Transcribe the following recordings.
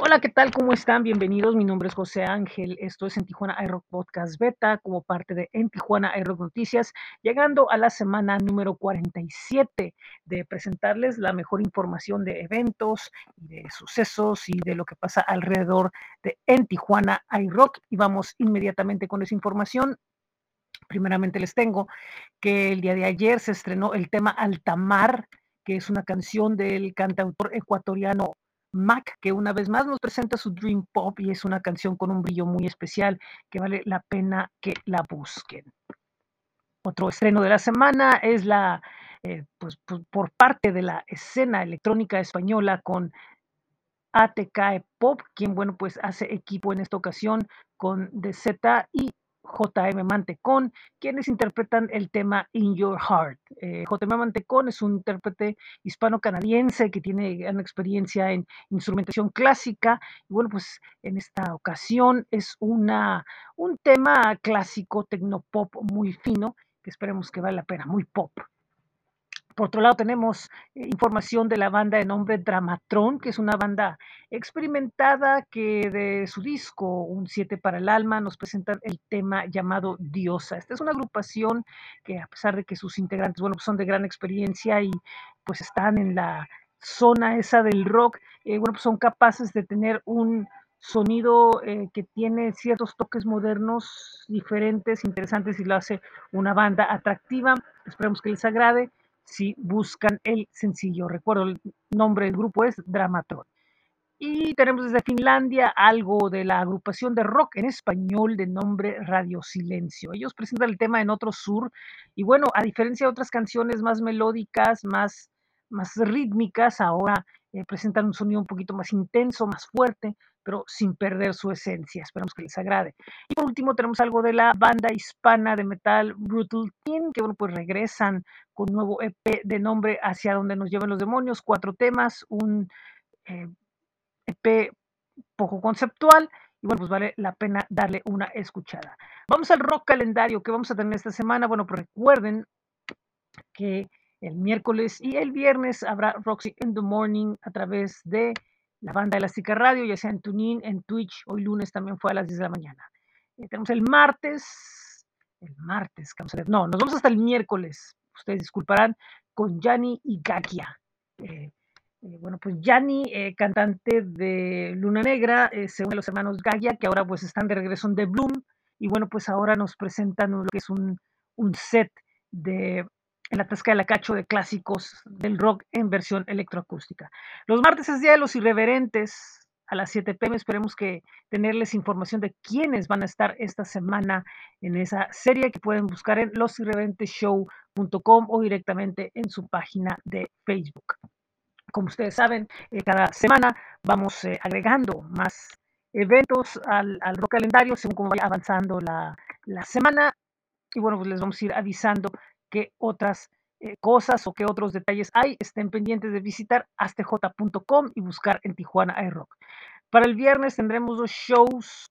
Hola, ¿qué tal? ¿Cómo están? Bienvenidos. Mi nombre es José Ángel. Esto es en Tijuana iRock Podcast Beta como parte de En Tijuana iRock Noticias, llegando a la semana número 47 de presentarles la mejor información de eventos y de sucesos y de lo que pasa alrededor de En Tijuana iRock. Y vamos inmediatamente con esa información. Primeramente les tengo que el día de ayer se estrenó el tema Altamar, que es una canción del cantautor ecuatoriano Mac, que una vez más nos presenta su Dream Pop y es una canción con un brillo muy especial que vale la pena que la busquen. Otro estreno de la semana es la, eh, pues, por, por parte de la escena electrónica española con ATK Pop, quien, bueno, pues hace equipo en esta ocasión con DZ y JM Mantecón, quienes interpretan el tema In Your Heart. Eh, JM Mantecón es un intérprete hispano-canadiense que tiene gran experiencia en instrumentación clásica. Y bueno, pues en esta ocasión es una, un tema clásico, tecnopop muy fino, que esperemos que vale la pena, muy pop. Por otro lado, tenemos eh, información de la banda de nombre Dramatron, que es una banda experimentada que de su disco Un 7 para el alma nos presentan el tema llamado Diosa. Esta es una agrupación que a pesar de que sus integrantes, bueno, pues son de gran experiencia y pues están en la zona esa del rock, eh, bueno, pues son capaces de tener un sonido eh, que tiene ciertos toques modernos diferentes, interesantes y lo hace una banda atractiva. Esperemos que les agrade si buscan el sencillo. Recuerdo, el nombre del grupo es Dramatron. Y tenemos desde Finlandia algo de la agrupación de rock en español de nombre Radio Silencio. Ellos presentan el tema en otro sur y bueno, a diferencia de otras canciones más melódicas, más, más rítmicas, ahora eh, presentan un sonido un poquito más intenso, más fuerte, pero sin perder su esencia. Esperamos que les agrade. Y por último tenemos algo de la banda hispana de metal Brutal Teen, que bueno, pues regresan con nuevo EP de nombre Hacia donde nos llevan los demonios, cuatro temas, un eh, EP poco conceptual y bueno, pues vale la pena darle una escuchada. Vamos al rock calendario que vamos a tener esta semana. Bueno, pues recuerden que el miércoles y el viernes habrá Roxy in the Morning a través de la banda Elástica Radio, ya sea en TuneIn, en Twitch, hoy lunes también fue a las 10 de la mañana. Eh, tenemos el martes, el martes, no, nos vamos hasta el miércoles, ustedes disculparán, con Yanni y Gakia. Eh, eh, bueno, pues Yanni, cantante de Luna Negra, eh, se une a los hermanos Gaia, que ahora pues están de regreso en The Bloom, y bueno, pues ahora nos presentan lo que es un, un set de la Tasca de la Cacho de clásicos del rock en versión electroacústica. Los martes es Día de los Irreverentes, a las 7 pm. Esperemos que tenerles información de quiénes van a estar esta semana en esa serie que pueden buscar en losirreverenteshow.com o directamente en su página de Facebook. Como ustedes saben, eh, cada semana vamos eh, agregando más eventos al, al calendario según cómo vaya avanzando la, la semana. Y bueno, pues les vamos a ir avisando qué otras eh, cosas o qué otros detalles hay. Estén pendientes de visitar astj.com y buscar en Tijuana iRock. Para el viernes tendremos dos shows.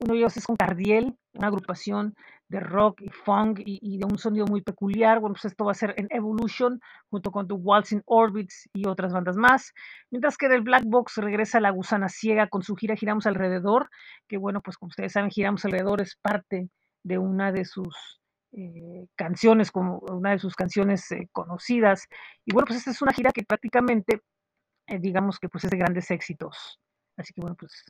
Uno de ellos es con Cardiel, una agrupación de rock y funk y, de un sonido muy peculiar. Bueno, pues esto va a ser en Evolution junto con The Waltzing Orbits y otras bandas más. Mientras que del Black Box regresa La Gusana Ciega con su gira Giramos Alrededor, que bueno, pues como ustedes saben, Giramos Alrededor es parte de una de sus eh, canciones, como una de sus canciones eh, conocidas. Y bueno, pues esta es una gira que prácticamente, eh, digamos que pues es de grandes éxitos. Así que bueno, pues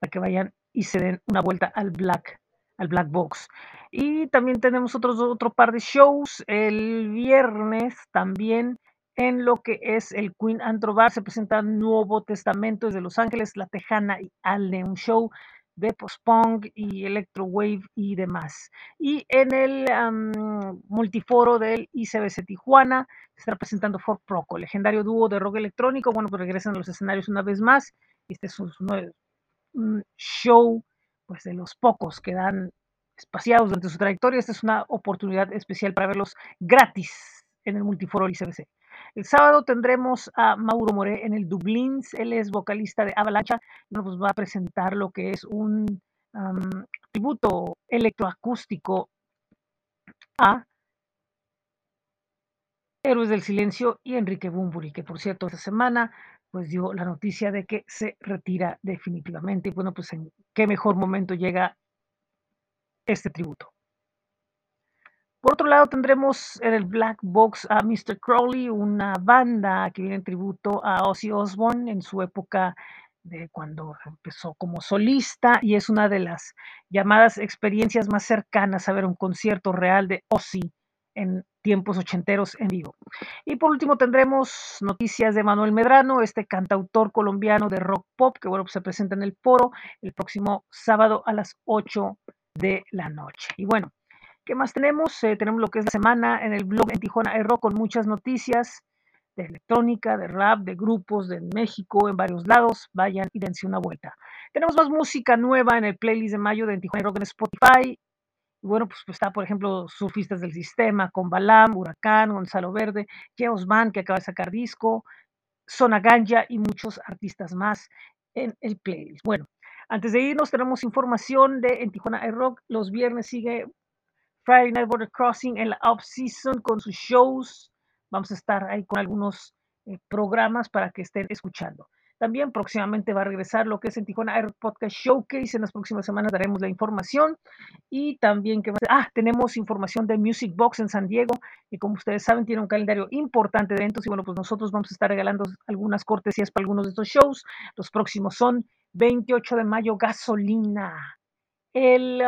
para que vayan y se den una vuelta al Black, al Black Box. Y también tenemos otros, otro par de shows. El viernes también en lo que es el Queen Antro Bar se presenta Nuevo Testamento desde Los Ángeles, La Tejana y Alde, un show de post-punk y electro wave y demás. Y en el um, multiforo del ICBC Tijuana se está presentando Fort Proco, legendario dúo de rock electrónico. Bueno, pues regresan a los escenarios una vez más. Este es un, un show pues de los pocos que dan espaciados durante su trayectoria. Esta es una oportunidad especial para verlos gratis en el multiforo del ICBC. El sábado tendremos a Mauro More en el Dublins. Él es vocalista de Avalancha. Nos va a presentar lo que es un tributo electroacústico a Héroes del Silencio y Enrique Bumburi, que por cierto esta semana pues dio la noticia de que se retira definitivamente. Y bueno, pues en qué mejor momento llega este tributo. Por otro lado, tendremos en el Black Box a Mr. Crowley, una banda que viene en tributo a Ozzy Osbourne en su época de cuando empezó como solista y es una de las llamadas experiencias más cercanas a ver un concierto real de Ozzy en tiempos ochenteros en vivo. Y por último tendremos noticias de Manuel Medrano, este cantautor colombiano de rock pop que bueno, pues se presenta en el foro el próximo sábado a las 8 de la noche. Y bueno, ¿Qué más tenemos? Eh, tenemos lo que es la semana en el blog en Tijuana Rock con muchas noticias de electrónica, de rap, de grupos de México, en varios lados. Vayan y dense una vuelta. Tenemos más música nueva en el playlist de mayo de en Tijuana Rock en Spotify. Bueno, pues, pues, está, por ejemplo, Surfistas del Sistema, con Balam, Huracán, Gonzalo Verde, Chaos Man, que acaba de sacar disco, Zona Ganja y muchos artistas más en el playlist. Bueno, antes de irnos, tenemos información de en Tijuana Rock. Los viernes sigue Friday Night Border Crossing en la off-season con sus shows. Vamos a estar ahí con algunos eh, programas para que estén escuchando. También próximamente va a regresar lo que es en Tijuana Air Podcast Showcase. En las próximas semanas daremos la información. Y también que ah, tenemos información de Music Box en San Diego. Y como ustedes saben, tiene un calendario importante de eventos. Y bueno, pues nosotros vamos a estar regalando algunas cortesías para algunos de estos shows. Los próximos son 28 de mayo, gasolina. El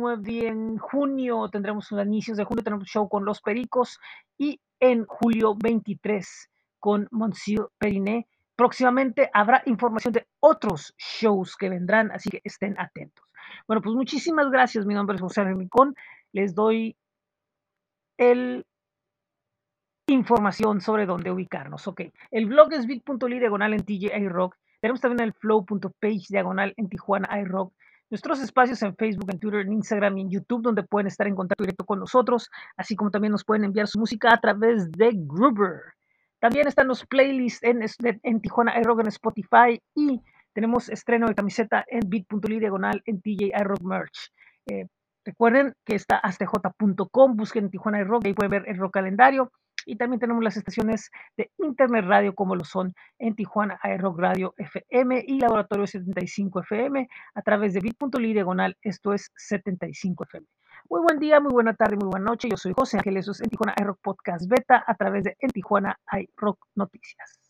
9 en junio tendremos a inicios de junio tenemos un show con Los Pericos y en julio 23 con Monsieur Periné. Próximamente habrá información de otros shows que vendrán, así que estén atentos. Bueno, pues muchísimas gracias. Mi nombre es José Rincón. Les doy el información sobre dónde ubicarnos. Ok, el blog es bit.ly diagonal en TJ Rock. Tenemos también el flow.page diagonal en Tijuana iRock nuestros espacios en Facebook, en Twitter, en Instagram y en YouTube, donde pueden estar en contacto directo con nosotros, así como también nos pueden enviar su música a través de Gruber. También están los playlists en, Tijuana iRock en Spotify y tenemos estreno de camiseta en bit.ly diagonal en TJ iRock Merch. Eh, recuerden que está astj.com, busquen Tijuana iRock, ahí pueden ver el rock calendario y también tenemos las estaciones de Internet Radio como lo son en Tijuana iRock Radio FM y Laboratorio 75 FM a través de bit.ly diagonal, esto es 75 FM. Muy buen día, muy buena tarde, muy buena noche. Yo soy José Ángeles, en Tijuana iRock Podcast Beta a través de En Tijuana iRock Noticias.